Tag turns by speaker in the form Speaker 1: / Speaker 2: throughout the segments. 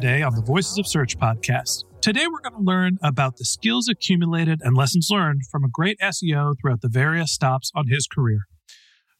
Speaker 1: Day on the Voices of Search podcast. Today we're going to learn about the skills accumulated and lessons learned from a great SEO throughout the various stops on his career.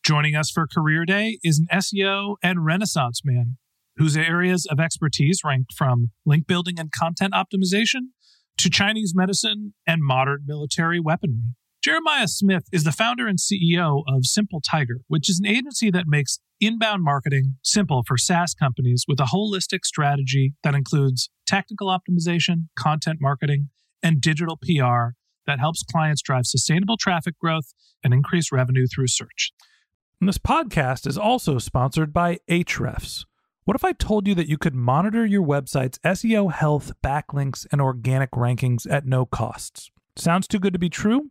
Speaker 1: Joining us for Career Day is an SEO and Renaissance man whose areas of expertise ranked from link building and content optimization to Chinese medicine and modern military weaponry. Jeremiah Smith is the founder and CEO of Simple Tiger, which is an agency that makes inbound marketing simple for SaaS companies with a holistic strategy that includes technical optimization, content marketing, and digital PR that helps clients drive sustainable traffic growth and increase revenue through search. And this podcast is also sponsored by Ahrefs. What if I told you that you could monitor your website's SEO health, backlinks, and organic rankings at no costs? Sounds too good to be true?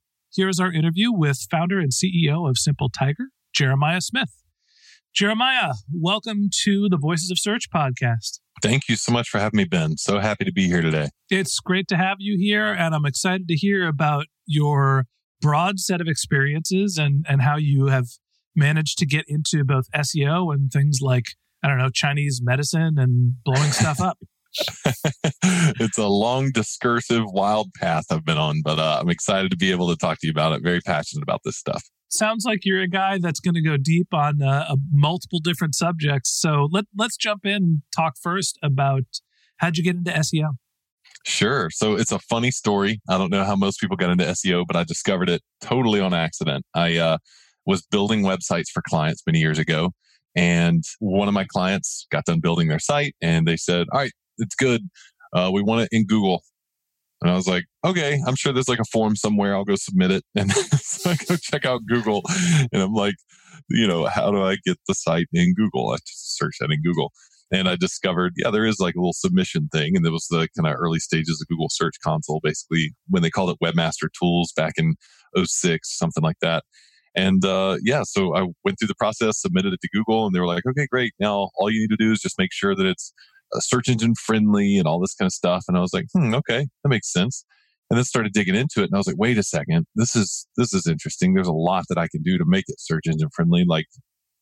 Speaker 1: here's our interview with founder and CEO of Simple Tiger, Jeremiah Smith. Jeremiah, welcome to the Voices of Search podcast.
Speaker 2: Thank you so much for having me, Ben. So happy to be here today.
Speaker 1: It's great to have you here, and I'm excited to hear about your broad set of experiences and, and how you have managed to get into both SEO and things like, I don't know, Chinese medicine and blowing stuff up.
Speaker 2: it's a long, discursive, wild path I've been on, but uh, I'm excited to be able to talk to you about it. Very passionate about this stuff.
Speaker 1: Sounds like you're a guy that's going to go deep on uh, multiple different subjects. So let, let's jump in and talk first about how'd you get into SEO?
Speaker 2: Sure. So it's a funny story. I don't know how most people got into SEO, but I discovered it totally on accident. I uh, was building websites for clients many years ago, and one of my clients got done building their site, and they said, "All right, it's good. Uh, we want it in Google." And I was like, "Okay, I'm sure there's like a form somewhere. I'll go submit it." And so I go check out Google, and I'm like, "You know, how do I get the site in Google?" I just search that in Google and I discovered, yeah, there is like a little submission thing. And it was the kind of early stages of Google Search Console, basically when they called it Webmaster Tools back in 06, something like that. And uh, yeah, so I went through the process, submitted it to Google, and they were like, okay, great. Now all you need to do is just make sure that it's search engine friendly and all this kind of stuff. And I was like, hmm, okay, that makes sense. And then started digging into it, and I was like, wait a second, this is this is interesting. There's a lot that I can do to make it search engine friendly, like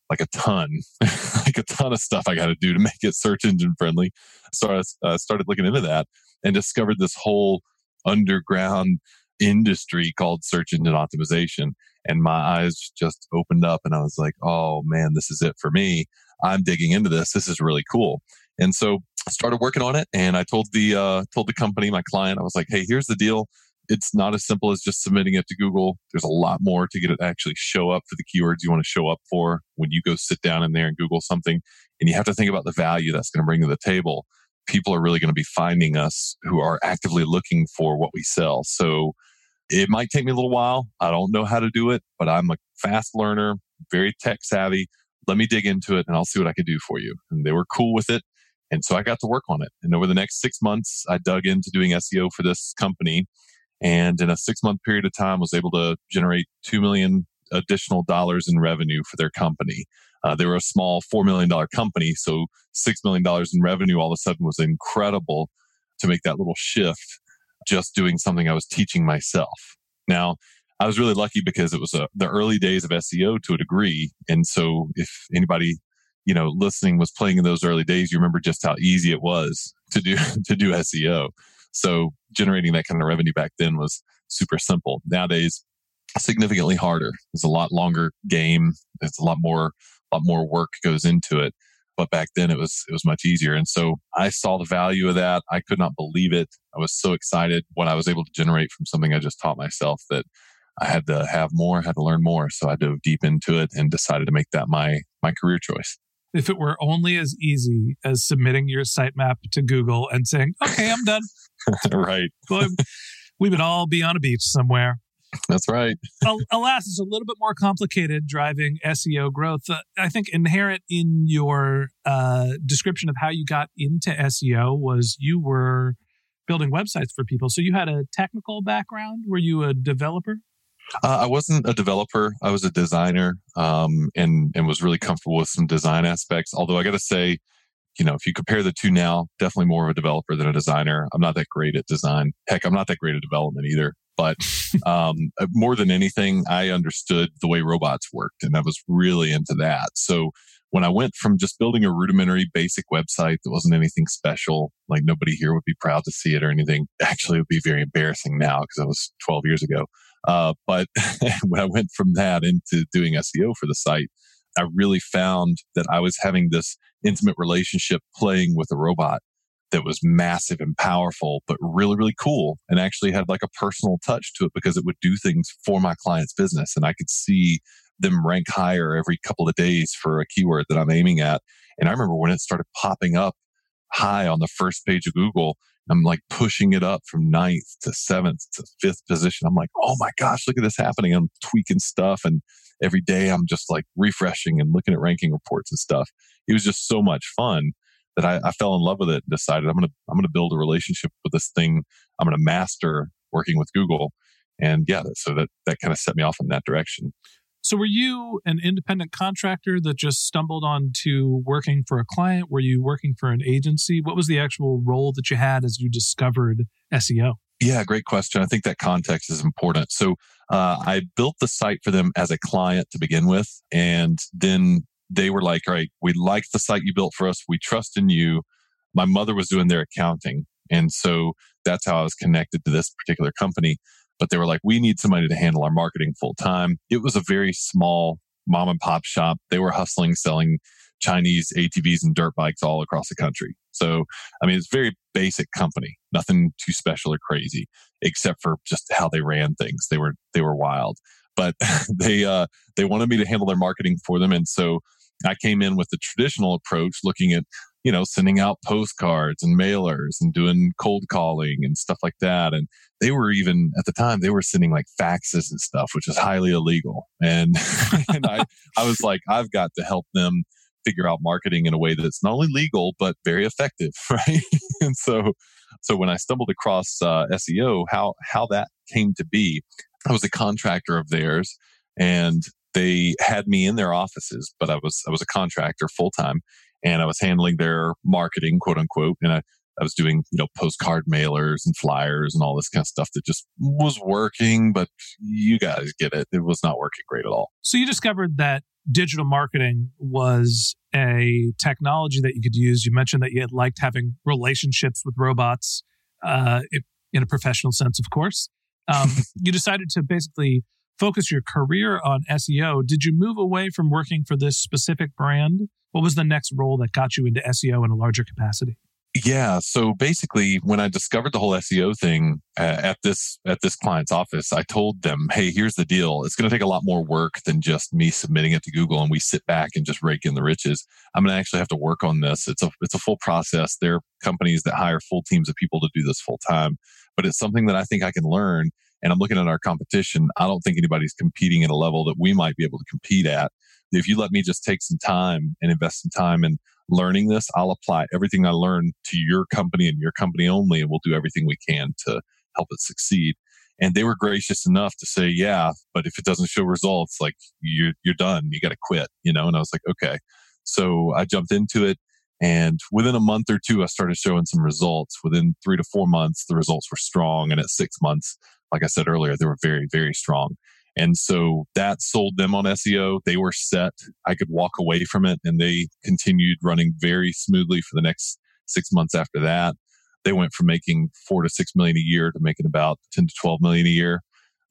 Speaker 2: like a ton, like a ton of stuff I got to do to make it search engine friendly. So I uh, started looking into that and discovered this whole underground industry called search engine optimization. And my eyes just opened up and I was like, oh man, this is it for me. I'm digging into this. This is really cool. And so I started working on it and I told the, uh, told the company, my client, I was like, Hey, here's the deal. It's not as simple as just submitting it to Google. There's a lot more to get it to actually show up for the keywords you want to show up for when you go sit down in there and Google something. And you have to think about the value that's going to bring to the table people are really going to be finding us who are actively looking for what we sell. So it might take me a little while. I don't know how to do it, but I'm a fast learner, very tech savvy. Let me dig into it and I'll see what I can do for you. And they were cool with it. And so I got to work on it. And over the next six months, I dug into doing SEO for this company. And in a six month period of time, was able to generate 2 million additional dollars in revenue for their company. Uh, they were a small $4 million company. So $6 million in revenue all of a sudden was incredible to make that little shift just doing something I was teaching myself. Now, I was really lucky because it was a, the early days of SEO to a degree. And so if anybody, you know, listening was playing in those early days, you remember just how easy it was to do, to do SEO. So generating that kind of revenue back then was super simple. Nowadays, significantly harder. It's a lot longer game. It's a lot more, a lot more work goes into it. But back then it was, it was much easier. And so I saw the value of that. I could not believe it. I was so excited what I was able to generate from something I just taught myself that I had to have more, had to learn more. So I dove deep into it and decided to make that my, my career choice.
Speaker 1: If it were only as easy as submitting your sitemap to Google and saying, okay, I'm done.
Speaker 2: right.
Speaker 1: we would all be on a beach somewhere.
Speaker 2: That's right.
Speaker 1: Alas, it's a little bit more complicated driving SEO growth. Uh, I think inherent in your uh, description of how you got into SEO was you were building websites for people. So you had a technical background. Were you a developer?
Speaker 2: Uh, I wasn't a developer. I was a designer, um, and and was really comfortable with some design aspects. Although I got to say, you know, if you compare the two now, definitely more of a developer than a designer. I'm not that great at design. Heck, I'm not that great at development either. But um, uh, more than anything, I understood the way robots worked, and I was really into that. So when I went from just building a rudimentary basic website that wasn't anything special, like nobody here would be proud to see it or anything. Actually, it would be very embarrassing now because that was 12 years ago. Uh, but when I went from that into doing SEO for the site, I really found that I was having this intimate relationship playing with a robot that was massive and powerful, but really, really cool and actually had like a personal touch to it because it would do things for my client's business. And I could see them rank higher every couple of days for a keyword that I'm aiming at. And I remember when it started popping up high on the first page of Google, I'm like pushing it up from ninth to seventh to fifth position. I'm like, oh my gosh, look at this happening. I'm tweaking stuff. And every day I'm just like refreshing and looking at ranking reports and stuff. It was just so much fun that I, I fell in love with it and decided I'm gonna I'm gonna build a relationship with this thing. I'm gonna master working with Google. And yeah, so that that kind of set me off in that direction.
Speaker 1: So were you an independent contractor that just stumbled onto working for a client? Were you working for an agency? What was the actual role that you had as you discovered SEO?
Speaker 2: Yeah, great question. I think that context is important. So uh, I built the site for them as a client to begin with, and then they were like, all right, we like the site you built for us. We trust in you. My mother was doing their accounting. And so that's how I was connected to this particular company. But they were like, we need somebody to handle our marketing full time. It was a very small mom and pop shop. They were hustling, selling Chinese ATVs and dirt bikes all across the country. So, I mean, it's very basic company, nothing too special or crazy, except for just how they ran things. They were, they were wild, but they, uh, they wanted me to handle their marketing for them. And so I came in with the traditional approach, looking at, you know, sending out postcards and mailers and doing cold calling and stuff like that. And they were even at the time, they were sending like faxes and stuff, which is highly illegal. And, and I, I was like, I've got to help them figure out marketing in a way that's not only legal, but very effective. Right. and so, so when I stumbled across uh, SEO, how, how that came to be, I was a contractor of theirs and they had me in their offices, but I was I was a contractor full time, and I was handling their marketing, quote unquote, and I. I was doing, you know, postcard mailers and flyers and all this kind of stuff that just was working, but you guys get it. It was not working great at all.
Speaker 1: So you discovered that digital marketing was a technology that you could use. You mentioned that you had liked having relationships with robots, uh, in a professional sense, of course. Um, you decided to basically focus your career on SEO, did you move away from working for this specific brand? What was the next role that got you into SEO in a larger capacity?
Speaker 2: Yeah. So basically, when I discovered the whole SEO thing uh, at this at this client's office, I told them, "Hey, here's the deal. It's going to take a lot more work than just me submitting it to Google and we sit back and just rake in the riches. I'm going to actually have to work on this. It's a it's a full process. There are companies that hire full teams of people to do this full time, but it's something that I think I can learn. And I'm looking at our competition. I don't think anybody's competing at a level that we might be able to compete at. If you let me just take some time and invest some time in learning this, I'll apply everything I learned to your company and your company only, and we'll do everything we can to help it succeed. And they were gracious enough to say, yeah, but if it doesn't show results, like you're, you're done, you got to quit, you know? And I was like, okay. So I jumped into it. And within a month or two, I started showing some results. Within three to four months, the results were strong. And at six months, like I said earlier, they were very, very strong. And so that sold them on SEO. They were set. I could walk away from it and they continued running very smoothly for the next six months after that. They went from making four to six million a year to making about 10 to 12 million a year,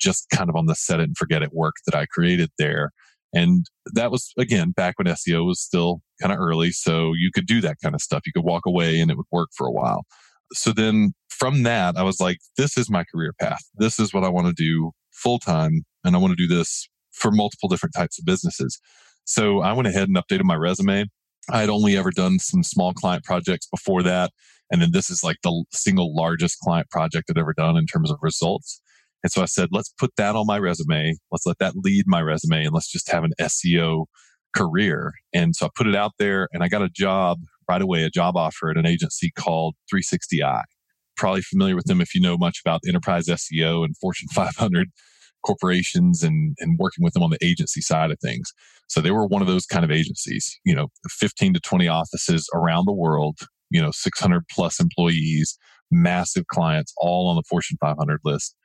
Speaker 2: just kind of on the set it and forget it work that I created there. And that was again back when SEO was still kind of early. So you could do that kind of stuff. You could walk away and it would work for a while. So then from that, I was like, this is my career path. This is what I want to do full time and I want to do this for multiple different types of businesses. So I went ahead and updated my resume. I had only ever done some small client projects before that. And then this is like the single largest client project I'd ever done in terms of results. And so I said, let's put that on my resume. Let's let that lead my resume and let's just have an SEO career. And so I put it out there and I got a job right away, a job offer at an agency called 360i. Probably familiar with them if you know much about enterprise SEO and Fortune 500 corporations and, and working with them on the agency side of things. So they were one of those kind of agencies, you know, 15 to 20 offices around the world, you know, 600 plus employees, massive clients, all on the Fortune 500 list.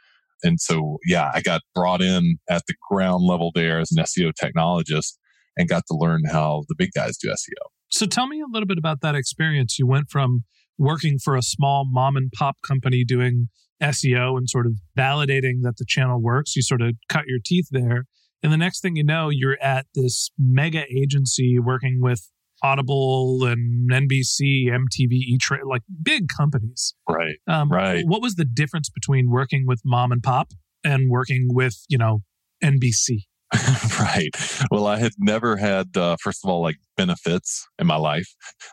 Speaker 2: And so, yeah, I got brought in at the ground level there as an SEO technologist and got to learn how the big guys do SEO.
Speaker 1: So tell me a little bit about that experience. You went from working for a small mom and pop company doing SEO and sort of validating that the channel works. You sort of cut your teeth there. And the next thing you know, you're at this mega agency working with Audible and NBC, MTV, E like big companies.
Speaker 2: Right. Um, right.
Speaker 1: What was the difference between working with mom and pop and working with, you know, NBC?
Speaker 2: right. Well, I had never had, uh, first of all, like benefits in my life.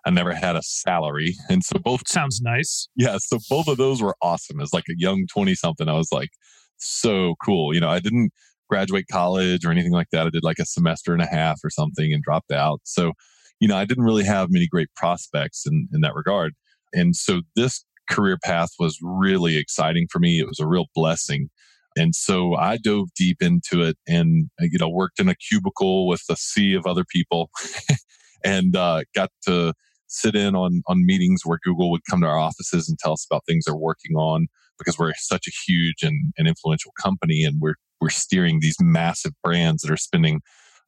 Speaker 2: I never had a salary. And so both
Speaker 1: sounds nice.
Speaker 2: Yeah. So both of those were awesome. As like a young 20 something, I was like, so cool. You know, I didn't graduate college or anything like that. I did like a semester and a half or something and dropped out. So, you know, I didn't really have many great prospects in, in that regard. And so this career path was really exciting for me. It was a real blessing and so I dove deep into it and, uh, you know, worked in a cubicle with a sea of other people and uh, got to sit in on, on meetings where Google would come to our offices and tell us about things they're working on because we're such a huge and, and influential company and we're, we're steering these massive brands that are spending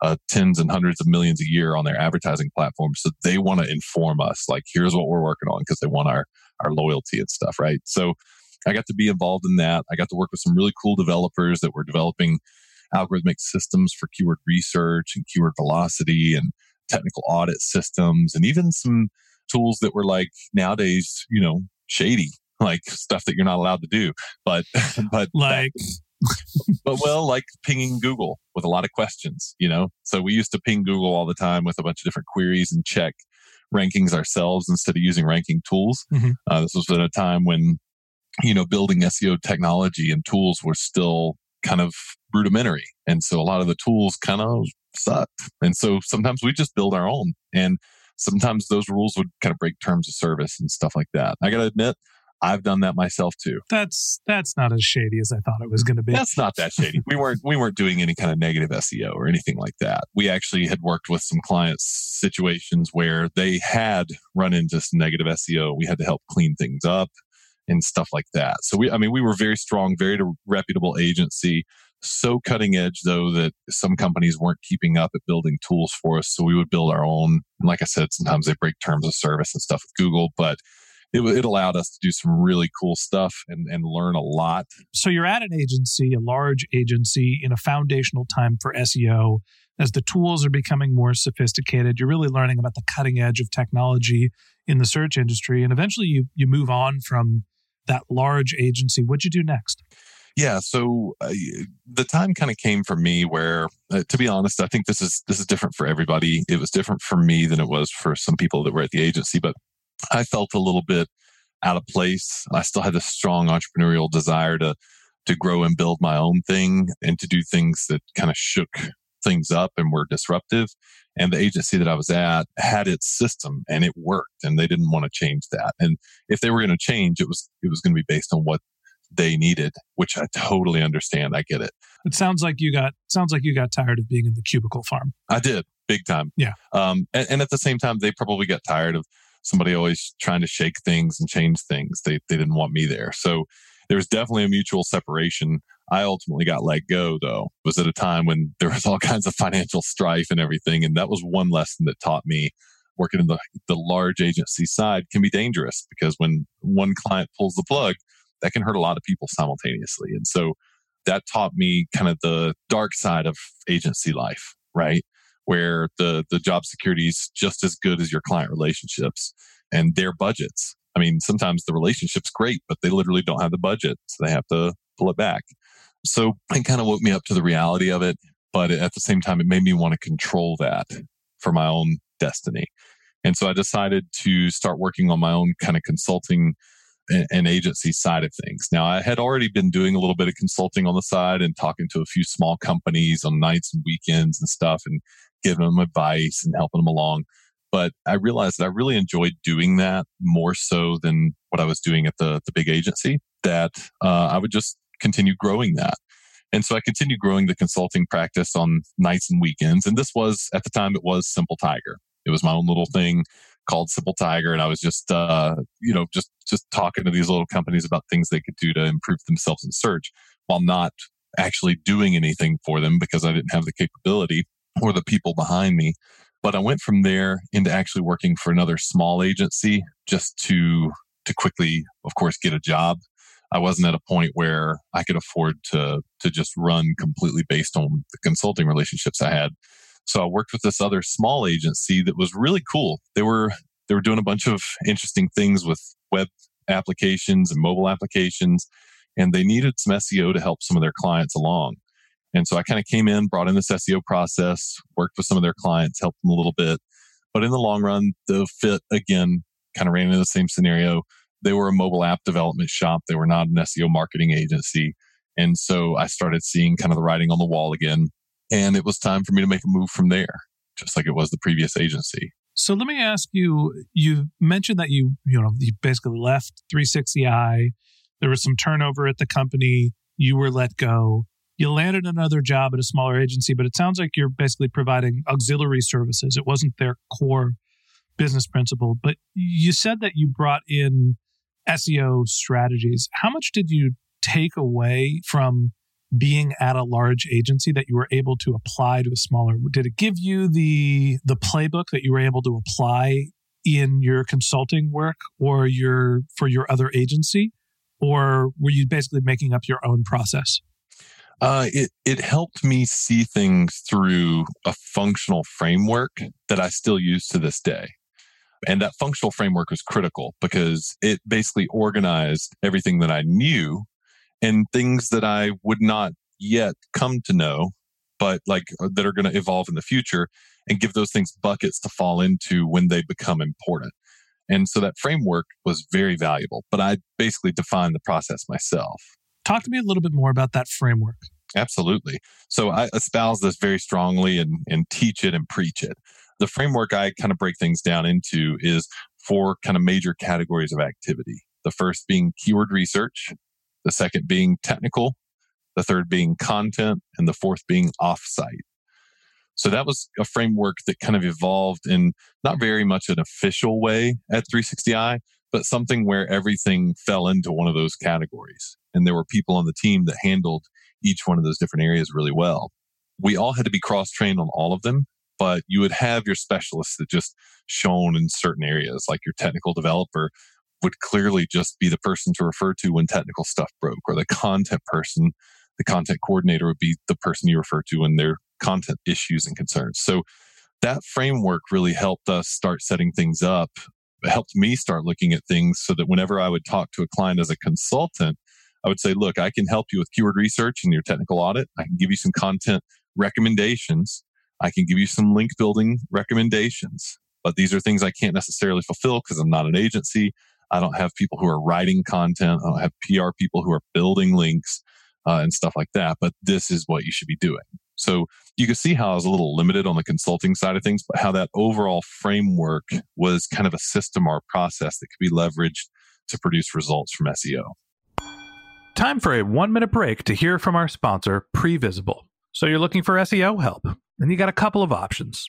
Speaker 2: uh, tens and hundreds of millions a year on their advertising platforms. So they want to inform us, like, here's what we're working on because they want our, our loyalty and stuff, right? So I got to be involved in that. I got to work with some really cool developers that were developing algorithmic systems for keyword research and keyword velocity and technical audit systems and even some tools that were like nowadays, you know, shady, like stuff that you're not allowed to do. But, but
Speaker 1: like,
Speaker 2: but well, like pinging Google with a lot of questions, you know? So we used to ping Google all the time with a bunch of different queries and check rankings ourselves instead of using ranking tools. Mm-hmm. Uh, this was at a time when you know, building SEO technology and tools were still kind of rudimentary. And so a lot of the tools kind of sucked. And so sometimes we just build our own. And sometimes those rules would kind of break terms of service and stuff like that. I got to admit, I've done that myself too.
Speaker 1: That's that's not as shady as I thought it was going to be.
Speaker 2: That's not that shady. we weren't we weren't doing any kind of negative SEO or anything like that. We actually had worked with some clients situations where they had run into some negative SEO. We had to help clean things up and stuff like that. So we, I mean, we were very strong, very reputable agency. So cutting edge though that some companies weren't keeping up at building tools for us. So we would build our own. And like I said, sometimes they break terms of service and stuff with Google, but it, it allowed us to do some really cool stuff and, and learn a lot.
Speaker 1: So you're at an agency, a large agency in a foundational time for SEO. As the tools are becoming more sophisticated, you're really learning about the cutting edge of technology in the search industry. And eventually you, you move on from that large agency. What'd you do next?
Speaker 2: Yeah, so uh, the time kind of came for me where, uh, to be honest, I think this is this is different for everybody. It was different for me than it was for some people that were at the agency, but I felt a little bit out of place. I still had this strong entrepreneurial desire to to grow and build my own thing and to do things that kind of shook things up and were disruptive. And the agency that I was at had its system and it worked and they didn't want to change that. And if they were going to change, it was it was going to be based on what they needed, which I totally understand. I get it.
Speaker 1: It sounds like you got sounds like you got tired of being in the cubicle farm.
Speaker 2: I did big time.
Speaker 1: Yeah.
Speaker 2: Um, and, and at the same time, they probably got tired of somebody always trying to shake things and change things. They they didn't want me there. So there was definitely a mutual separation. I ultimately got let go though. It was at a time when there was all kinds of financial strife and everything. And that was one lesson that taught me working in the, the large agency side can be dangerous because when one client pulls the plug, that can hurt a lot of people simultaneously. And so that taught me kind of the dark side of agency life, right? Where the, the job security is just as good as your client relationships and their budgets. I mean, sometimes the relationship's great, but they literally don't have the budget. So they have to pull it back. So it kind of woke me up to the reality of it. But at the same time, it made me want to control that for my own destiny. And so I decided to start working on my own kind of consulting and agency side of things. Now, I had already been doing a little bit of consulting on the side and talking to a few small companies on nights and weekends and stuff and giving them advice and helping them along. But I realized that I really enjoyed doing that more so than what I was doing at the, the big agency, that uh, I would just continue growing that. And so I continued growing the consulting practice on nights and weekends. And this was, at the time, it was Simple Tiger. It was my own little thing called Simple Tiger, and I was just uh, you know just just talking to these little companies about things they could do to improve themselves in search, while not actually doing anything for them because I didn't have the capability or the people behind me. But I went from there into actually working for another small agency just to to quickly, of course, get a job. I wasn't at a point where I could afford to to just run completely based on the consulting relationships I had. So I worked with this other small agency that was really cool. They were they were doing a bunch of interesting things with web applications and mobile applications, and they needed some SEO to help some of their clients along. And so I kind of came in, brought in this SEO process, worked with some of their clients, helped them a little bit. But in the long run, the fit again kind of ran into the same scenario. They were a mobile app development shop. They were not an SEO marketing agency. And so I started seeing kind of the writing on the wall again. And it was time for me to make a move from there, just like it was the previous agency.
Speaker 1: So let me ask you, you mentioned that you, you know, you basically left 360i. There was some turnover at the company. You were let go. You landed another job at a smaller agency, but it sounds like you're basically providing auxiliary services. It wasn't their core business principle, but you said that you brought in SEO strategies. How much did you take away from being at a large agency that you were able to apply to a smaller did it give you the the playbook that you were able to apply in your consulting work or your for your other agency or were you basically making up your own process
Speaker 2: uh, it it helped me see things through a functional framework that I still use to this day. And that functional framework was critical because it basically organized everything that I knew and things that I would not yet come to know, but like uh, that are going to evolve in the future and give those things buckets to fall into when they become important. And so that framework was very valuable, but I basically defined the process myself.
Speaker 1: Talk to me a little bit more about that framework.
Speaker 2: Absolutely. So I espouse this very strongly and, and teach it and preach it. The framework I kind of break things down into is four kind of major categories of activity. The first being keyword research, the second being technical, the third being content, and the fourth being offsite. So that was a framework that kind of evolved in not very much an official way at 360i, but something where everything fell into one of those categories. And there were people on the team that handled each one of those different areas really well. We all had to be cross trained on all of them, but you would have your specialists that just shone in certain areas, like your technical developer would clearly just be the person to refer to when technical stuff broke, or the content person, the content coordinator would be the person you refer to when there are content issues and concerns. So that framework really helped us start setting things up. Helped me start looking at things so that whenever I would talk to a client as a consultant, I would say, look, I can help you with keyword research and your technical audit. I can give you some content recommendations. I can give you some link building recommendations. But these are things I can't necessarily fulfill because I'm not an agency. I don't have people who are writing content. I don't have PR people who are building links uh, and stuff like that. But this is what you should be doing. So you can see how I was a little limited on the consulting side of things, but how that overall framework was kind of a system or a process that could be leveraged to produce results from SEO.
Speaker 1: Time for a one minute break to hear from our sponsor, Previsible. So you're looking for SEO help, and you got a couple of options.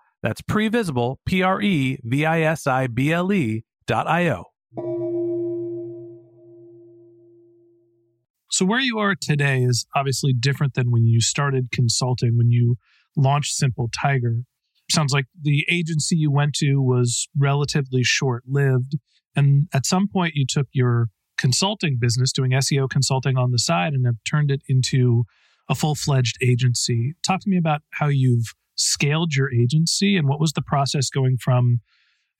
Speaker 1: That's previsible, P R E V I S I B L E dot I O. So, where you are today is obviously different than when you started consulting, when you launched Simple Tiger. Sounds like the agency you went to was relatively short lived. And at some point, you took your consulting business, doing SEO consulting on the side, and have turned it into a full fledged agency. Talk to me about how you've scaled your agency? And what was the process going from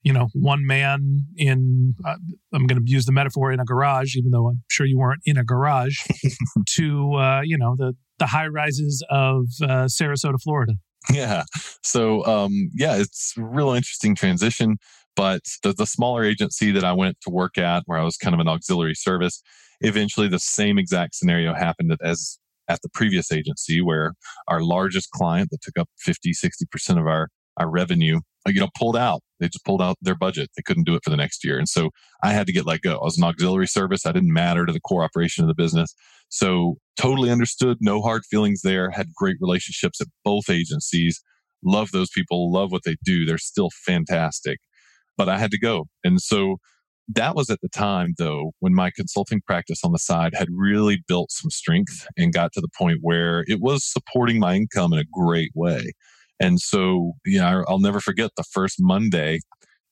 Speaker 1: you know one man in uh, i'm going to use the metaphor in a garage even though i'm sure you weren't in a garage to uh, you know the the high rises of uh, sarasota florida?
Speaker 2: Yeah. So um, yeah it's a real interesting transition but the, the smaller agency that i went to work at where i was kind of an auxiliary service eventually the same exact scenario happened as at the previous agency where our largest client that took up 50, 60% of our, our revenue, uh, you know, pulled out. They just pulled out their budget. They couldn't do it for the next year. And so I had to get let go. I was an auxiliary service. I didn't matter to the core operation of the business. So totally understood. No hard feelings there. Had great relationships at both agencies. Love those people. Love what they do. They're still fantastic. But I had to go. And so that was at the time, though, when my consulting practice on the side had really built some strength and got to the point where it was supporting my income in a great way. And so, you know, I'll never forget the first Monday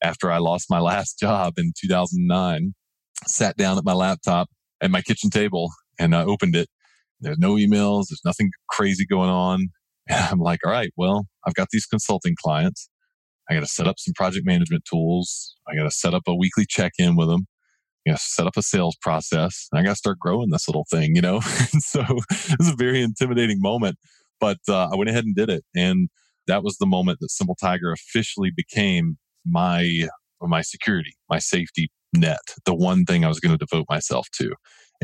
Speaker 2: after I lost my last job in 2009, sat down at my laptop at my kitchen table and I opened it. There's no emails, there's nothing crazy going on. And I'm like, all right, well, I've got these consulting clients. I got to set up some project management tools. I got to set up a weekly check in with them. I got to set up a sales process. I got to start growing this little thing, you know? so it was a very intimidating moment, but uh, I went ahead and did it. And that was the moment that Simple Tiger officially became my, my security, my safety net, the one thing I was going to devote myself to.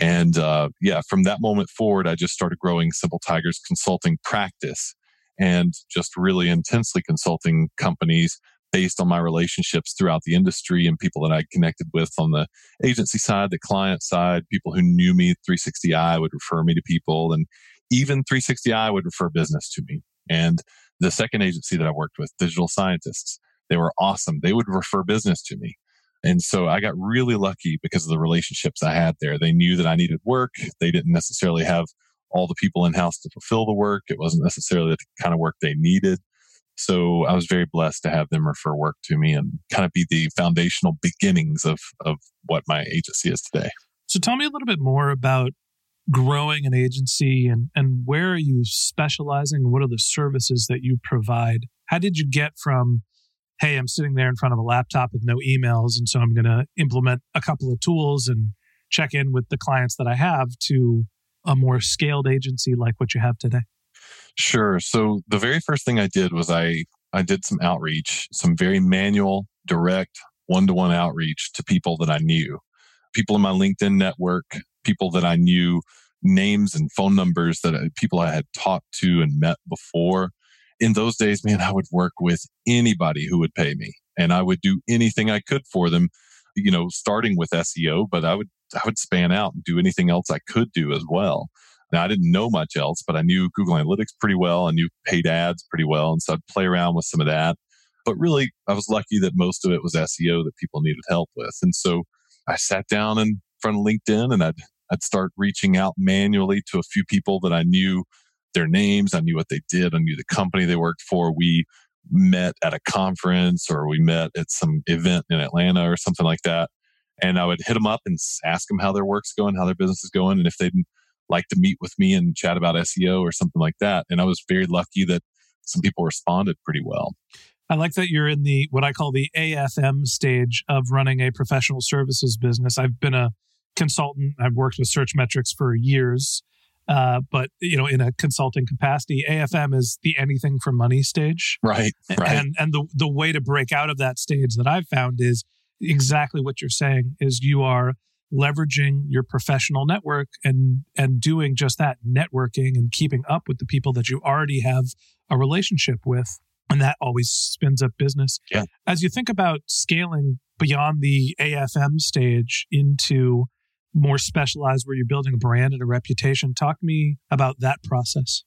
Speaker 2: And uh, yeah, from that moment forward, I just started growing Simple Tiger's consulting practice and just really intensely consulting companies based on my relationships throughout the industry and people that I connected with on the agency side, the client side, people who knew me. 360i would refer me to people, and even 360i would refer business to me. And the second agency that I worked with, Digital Scientists, they were awesome. They would refer business to me. And so I got really lucky because of the relationships I had there. They knew that I needed work. They didn't necessarily have all the people in house to fulfill the work. It wasn't necessarily the kind of work they needed. So I was very blessed to have them refer work to me and kind of be the foundational beginnings of, of what my agency is today.
Speaker 1: So tell me a little bit more about growing an agency and, and where are you specializing? What are the services that you provide? How did you get from, hey, I'm sitting there in front of a laptop with no emails, and so I'm going to implement a couple of tools and check in with the clients that I have to a more scaled agency like what you have today?
Speaker 2: Sure. So the very first thing I did was I I did some outreach, some very manual, direct, one-to-one outreach to people that I knew. People in my LinkedIn network, people that I knew names and phone numbers that uh, people I had talked to and met before. In those days, man, I would work with anybody who would pay me and I would do anything I could for them, you know, starting with SEO, but I would I would span out and do anything else I could do as well. Now, I didn't know much else, but I knew Google Analytics pretty well. I knew paid ads pretty well. And so I'd play around with some of that. But really, I was lucky that most of it was SEO that people needed help with. And so I sat down in front of LinkedIn and I'd, I'd start reaching out manually to a few people that I knew their names. I knew what they did. I knew the company they worked for. We met at a conference or we met at some event in Atlanta or something like that and I would hit them up and ask them how their work's going, how their business is going, and if they'd like to meet with me and chat about SEO or something like that. And I was very lucky that some people responded pretty well.
Speaker 1: I like that you're in the what I call the AFM stage of running a professional services business. I've been a consultant. I've worked with Searchmetrics for years, uh, but you know, in a consulting capacity, AFM is the anything for money stage,
Speaker 2: right? Right.
Speaker 1: And and the the way to break out of that stage that I've found is exactly what you're saying is you are leveraging your professional network and and doing just that networking and keeping up with the people that you already have a relationship with and that always spins up business
Speaker 2: yeah.
Speaker 1: as you think about scaling beyond the afm stage into more specialized where you're building a brand and a reputation talk to me about that process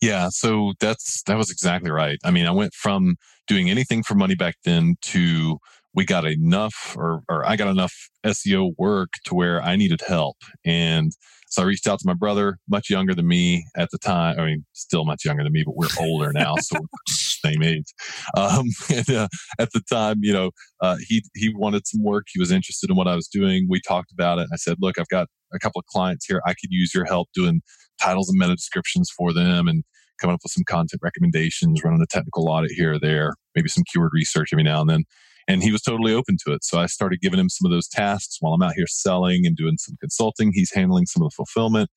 Speaker 2: yeah, so that's that was exactly right. I mean, I went from doing anything for money back then to we got enough or, or I got enough SEO work to where I needed help. And so I reached out to my brother, much younger than me at the time. I mean, still much younger than me, but we're older now, so same age. Um, and, uh, at the time, you know, uh, he he wanted some work. He was interested in what I was doing. We talked about it. I said, "Look, I've got a couple of clients here. I could use your help doing titles and meta descriptions for them, and coming up with some content recommendations, running a technical audit here or there, maybe some keyword research every now and then." And he was totally open to it. So I started giving him some of those tasks while I'm out here selling and doing some consulting. He's handling some of the fulfillment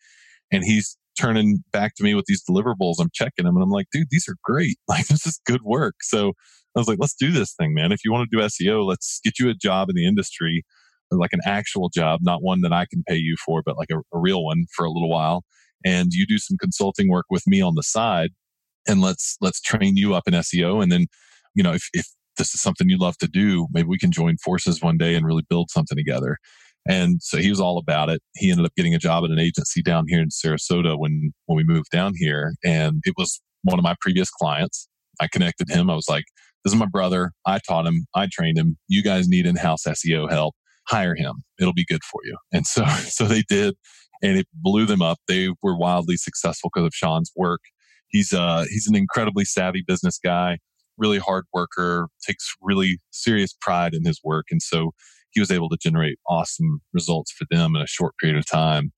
Speaker 2: and he's turning back to me with these deliverables. I'm checking them and I'm like, dude, these are great. Like, this is good work. So I was like, let's do this thing, man. If you want to do SEO, let's get you a job in the industry, like an actual job, not one that I can pay you for, but like a, a real one for a little while. And you do some consulting work with me on the side and let's, let's train you up in SEO. And then, you know, if, if this is something you love to do. Maybe we can join forces one day and really build something together. And so he was all about it. He ended up getting a job at an agency down here in Sarasota when, when we moved down here. And it was one of my previous clients. I connected him. I was like, this is my brother. I taught him. I trained him. You guys need in-house SEO help. Hire him. It'll be good for you. And so, so they did and it blew them up. They were wildly successful because of Sean's work. He's uh he's an incredibly savvy business guy really hard worker, takes really serious pride in his work. And so he was able to generate awesome results for them in a short period of time.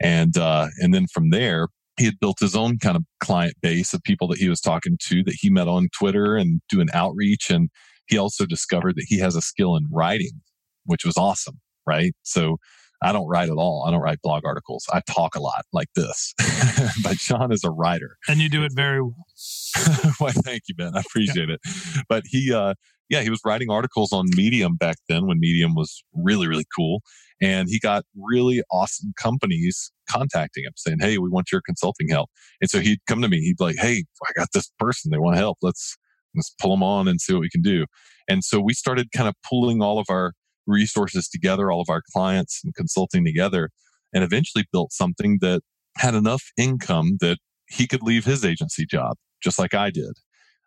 Speaker 2: And, uh, and then from there, he had built his own kind of client base of people that he was talking to that he met on Twitter and doing outreach. And he also discovered that he has a skill in writing, which was awesome. Right. So I don't write at all. I don't write blog articles. I talk a lot like this. but Sean is a writer.
Speaker 1: And you do it very well.
Speaker 2: Why, thank you, Ben. I appreciate yeah. it. But he, uh, yeah, he was writing articles on Medium back then when Medium was really, really cool. And he got really awesome companies contacting him saying, Hey, we want your consulting help. And so he'd come to me. He'd be like, Hey, I got this person. They want help. Let's, let's pull them on and see what we can do. And so we started kind of pulling all of our resources together, all of our clients and consulting together, and eventually built something that had enough income that he could leave his agency job, just like I did.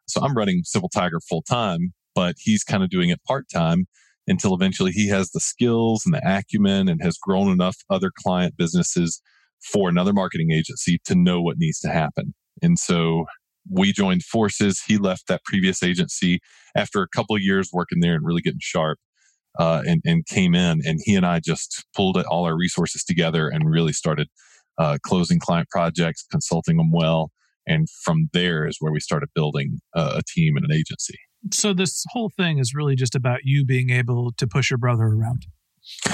Speaker 2: So I'm running Simple Tiger full time, but he's kind of doing it part time until eventually he has the skills and the acumen and has grown enough other client businesses for another marketing agency to know what needs to happen. And so we joined forces. He left that previous agency after a couple years working there and really getting sharp uh, and, and came in and he and I just pulled all our resources together and really started uh, closing client projects, consulting them well. And from there is where we started building a team and an agency.
Speaker 1: So this whole thing is really just about you being able to push your brother around.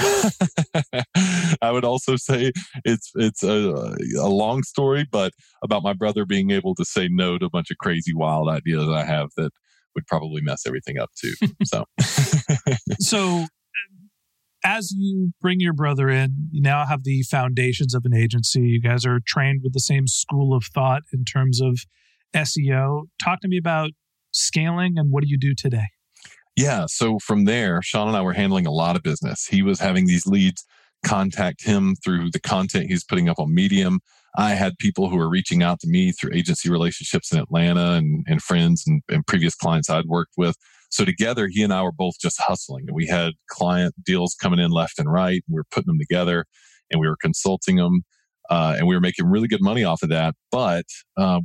Speaker 2: I would also say it's it's a, a long story, but about my brother being able to say no to a bunch of crazy, wild ideas I have that would probably mess everything up too. So,
Speaker 1: so um, as you bring your brother in, you now have the foundations of an agency. You guys are trained with the same school of thought in terms of SEO. Talk to me about scaling and what do you do today?
Speaker 2: Yeah. So from there, Sean and I were handling a lot of business. He was having these leads contact him through the content he's putting up on Medium. I had people who were reaching out to me through agency relationships in Atlanta and, and friends and, and previous clients I'd worked with. So together, he and I were both just hustling. We had client deals coming in left and right. We were putting them together and we were consulting them. Uh, and we were making really good money off of that. But uh,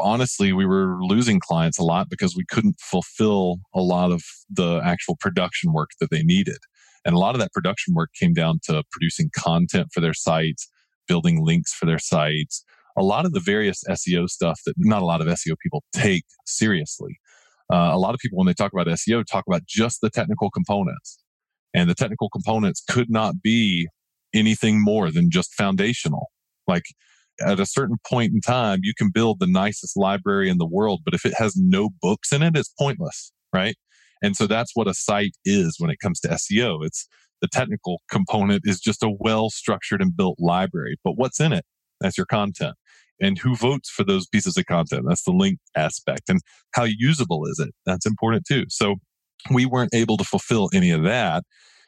Speaker 2: honestly, we were losing clients a lot because we couldn't fulfill a lot of the actual production work that they needed. And a lot of that production work came down to producing content for their sites, building links for their sites, a lot of the various SEO stuff that not a lot of SEO people take seriously uh, a lot of people, when they talk about SEO, talk about just the technical components. And the technical components could not be anything more than just foundational. Like at a certain point in time, you can build the nicest library in the world, but if it has no books in it, it's pointless, right? And so that's what a site is when it comes to SEO. It's the technical component is just a well structured and built library, but what's in it? That's your content and who votes for those pieces of content. That's the link aspect. And how usable is it? That's important too. So we weren't able to fulfill any of that.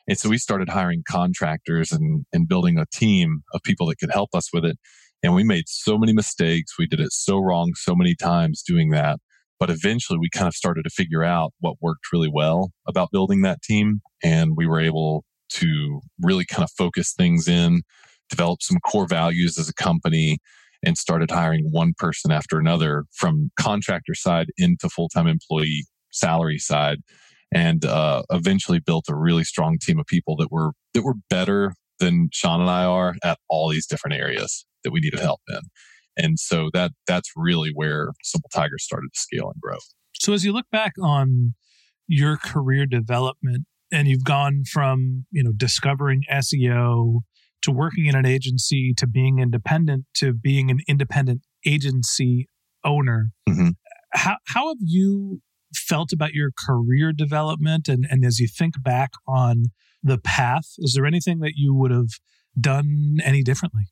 Speaker 2: And so we started hiring contractors and, and building a team of people that could help us with it. And we made so many mistakes. We did it so wrong so many times doing that. But eventually we kind of started to figure out what worked really well about building that team. And we were able to really kind of focus things in, develop some core values as a company, and started hiring one person after another from contractor side into full-time employee salary side and uh, eventually built a really strong team of people that were that were better than Sean and I are at all these different areas that we needed help in. And so that that's really where Simple Tiger started to scale and grow.
Speaker 1: So as you look back on your career development and you've gone from, you know, discovering SEO to working in an agency to being independent to being an independent agency owner. Mm-hmm. How, how have you felt about your career development? And, and as you think back on the path, is there anything that you would have done any differently?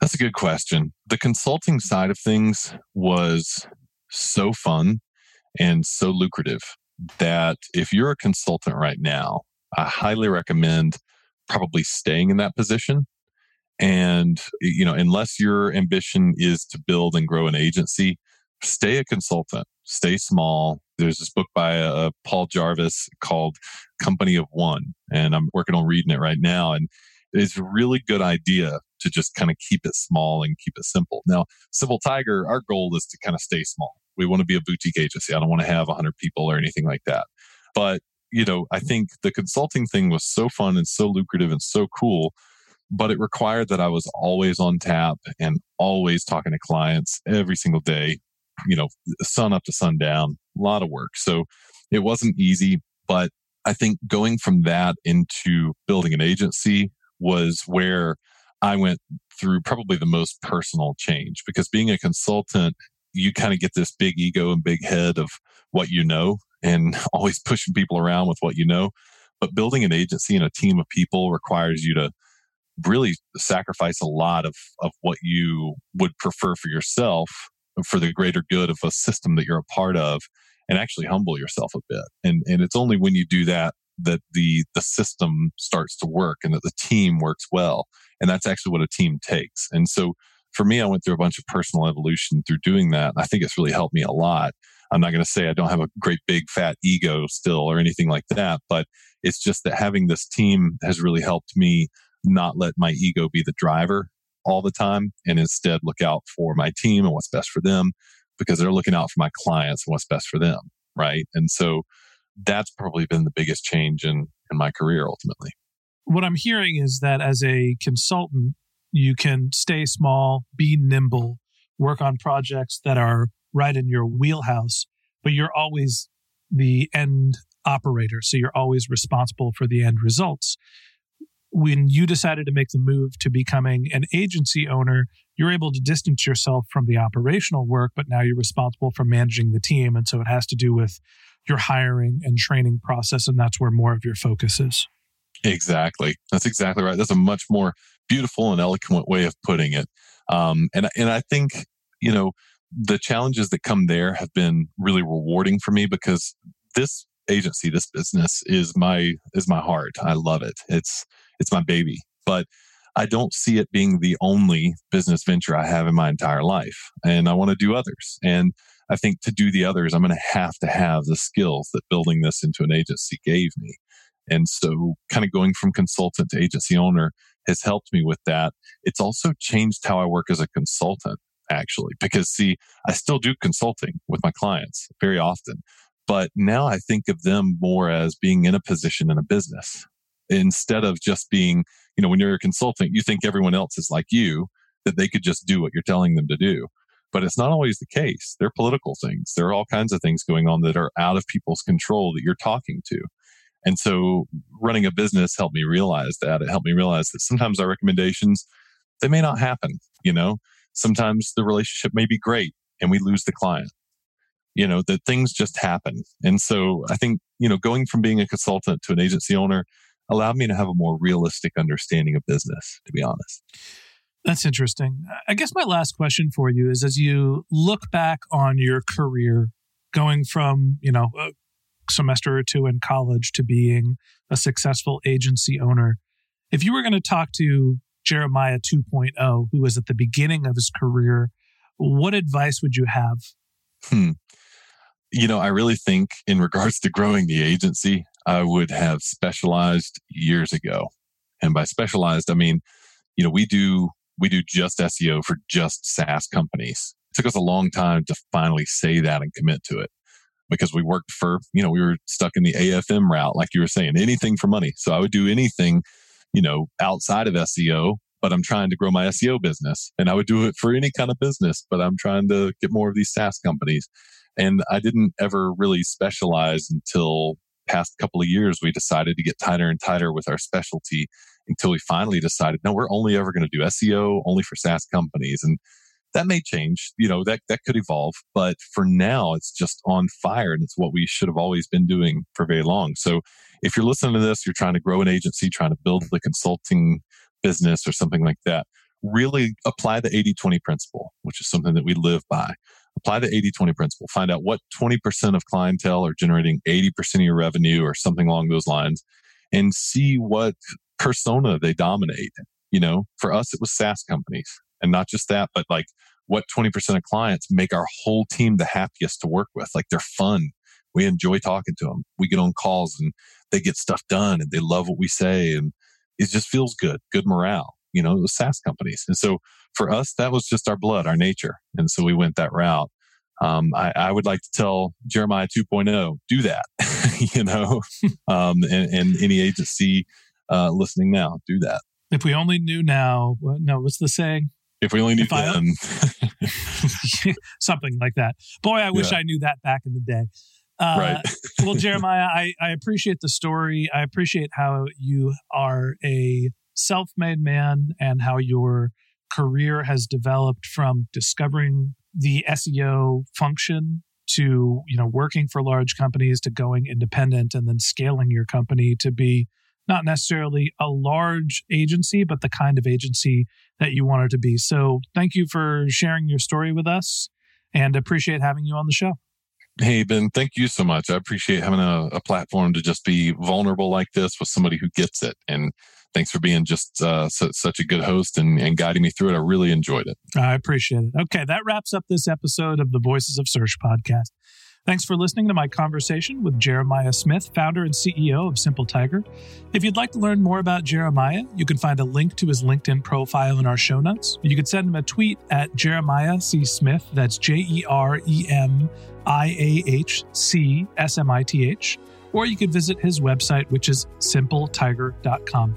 Speaker 2: That's a good question. The consulting side of things was so fun and so lucrative that if you're a consultant right now, I highly recommend probably staying in that position. And, you know, unless your ambition is to build and grow an agency, stay a consultant, stay small. There's this book by uh, Paul Jarvis called Company of One, and I'm working on reading it right now. And it's a really good idea to just kind of keep it small and keep it simple. Now, Simple Tiger, our goal is to kind of stay small. We want to be a boutique agency. I don't want to have 100 people or anything like that. But you know, I think the consulting thing was so fun and so lucrative and so cool, but it required that I was always on tap and always talking to clients every single day, you know, sun up to sundown, a lot of work. So it wasn't easy, but I think going from that into building an agency was where I went through probably the most personal change because being a consultant, you kind of get this big ego and big head of what you know and always pushing people around with what you know. But building an agency and a team of people requires you to really sacrifice a lot of, of what you would prefer for yourself for the greater good of a system that you're a part of and actually humble yourself a bit. And, and it's only when you do that that the, the system starts to work and that the team works well. And that's actually what a team takes. And so for me, I went through a bunch of personal evolution through doing that. I think it's really helped me a lot. I'm not going to say I don't have a great big fat ego still or anything like that, but it's just that having this team has really helped me not let my ego be the driver all the time and instead look out for my team and what's best for them because they're looking out for my clients and what's best for them. Right. And so that's probably been the biggest change in in my career ultimately.
Speaker 1: What I'm hearing is that as a consultant, you can stay small, be nimble, work on projects that are right in your wheelhouse, but you're always the end operator. So you're always responsible for the end results. When you decided to make the move to becoming an agency owner, you're able to distance yourself from the operational work, but now you're responsible for managing the team. And so it has to do with your hiring and training process. And that's where more of your focus is.
Speaker 2: Exactly. That's exactly right. That's a much more beautiful and eloquent way of putting it. Um, and and I think you know the challenges that come there have been really rewarding for me because this agency, this business is my is my heart. I love it. It's it's my baby. But I don't see it being the only business venture I have in my entire life. And I want to do others. And I think to do the others, I'm going to have to have the skills that building this into an agency gave me. And so, kind of going from consultant to agency owner has helped me with that. It's also changed how I work as a consultant, actually, because see, I still do consulting with my clients very often, but now I think of them more as being in a position in a business instead of just being, you know, when you're a consultant, you think everyone else is like you, that they could just do what you're telling them to do. But it's not always the case. There are political things. There are all kinds of things going on that are out of people's control that you're talking to. And so running a business helped me realize that. It helped me realize that sometimes our recommendations, they may not happen. You know, sometimes the relationship may be great and we lose the client. You know, that things just happen. And so I think, you know, going from being a consultant to an agency owner allowed me to have a more realistic understanding of business, to be honest.
Speaker 1: That's interesting. I guess my last question for you is as you look back on your career going from, you know, semester or two in college to being a successful agency owner. If you were going to talk to Jeremiah 2.0, who was at the beginning of his career, what advice would you have?
Speaker 2: Hmm. You know, I really think in regards to growing the agency, I would have specialized years ago. And by specialized, I mean, you know, we do we do just SEO for just SaaS companies. It took us a long time to finally say that and commit to it because we worked for, you know, we were stuck in the AFM route, like you were saying, anything for money. So I would do anything, you know, outside of SEO, but I'm trying to grow my SEO business. And I would do it for any kind of business, but I'm trying to get more of these SaaS companies. And I didn't ever really specialize until past couple of years we decided to get tighter and tighter with our specialty until we finally decided no we're only ever going to do SEO only for SaaS companies and that may change you know that that could evolve but for now it's just on fire and it's what we should have always been doing for very long. So if you're listening to this you're trying to grow an agency trying to build the consulting business or something like that really apply the 80-20 principle which is something that we live by. Apply the 80-20 principle. Find out what 20% of clientele are generating 80% of your revenue or something along those lines and see what persona they dominate. You know for us it was saas companies and not just that, but like what 20% of clients make our whole team the happiest to work with. Like they're fun. We enjoy talking to them. We get on calls and they get stuff done and they love what we say. And it just feels good, good morale, you know, the SaaS companies. And so for us, that was just our blood, our nature. And so we went that route. Um, I, I, would like to tell Jeremiah 2.0, do that, you know, um, and, and, any agency uh, listening now, do that.
Speaker 1: If we only knew now, no, what's the saying?
Speaker 2: If we only knew then.
Speaker 1: Something like that. Boy, I wish yeah. I knew that back in the day. Uh, right. well, Jeremiah, I, I appreciate the story. I appreciate how you are a self made man and how your career has developed from discovering the SEO function to you know working for large companies to going independent and then scaling your company to be not necessarily a large agency, but the kind of agency that you want it to be. So thank you for sharing your story with us and appreciate having you on the show.
Speaker 2: Hey, Ben, thank you so much. I appreciate having a, a platform to just be vulnerable like this with somebody who gets it. And thanks for being just uh, su- such a good host and, and guiding me through it. I really enjoyed it.
Speaker 1: I appreciate it. Okay, that wraps up this episode of the Voices of Search podcast. Thanks for listening to my conversation with Jeremiah Smith, founder and CEO of Simple Tiger. If you'd like to learn more about Jeremiah, you can find a link to his LinkedIn profile in our show notes. You can send him a tweet at Jeremiah C. Smith, that's J E R E M I A H C S M I T H, or you can visit his website, which is simpletiger.com.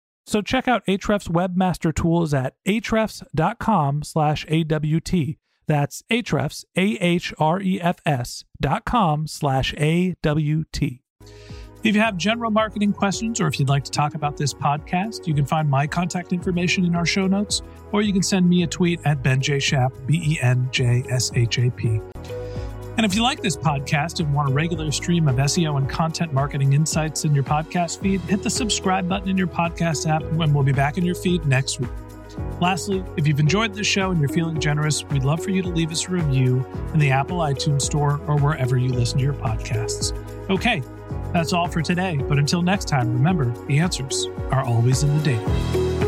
Speaker 1: So check out Ahrefs Webmaster Tools at ahrefs.com slash AWT. That's Ahrefs, A-H-R-E-F-S dot com slash A-W-T. If you have general marketing questions or if you'd like to talk about this podcast, you can find my contact information in our show notes, or you can send me a tweet at Ben J. Shap, B E N J S H A P. And if you like this podcast and want a regular stream of SEO and content marketing insights in your podcast feed, hit the subscribe button in your podcast app, and we'll be back in your feed next week. Lastly, if you've enjoyed this show and you're feeling generous, we'd love for you to leave us a review in the Apple iTunes Store or wherever you listen to your podcasts. Okay, that's all for today. But until next time, remember the answers are always in the data.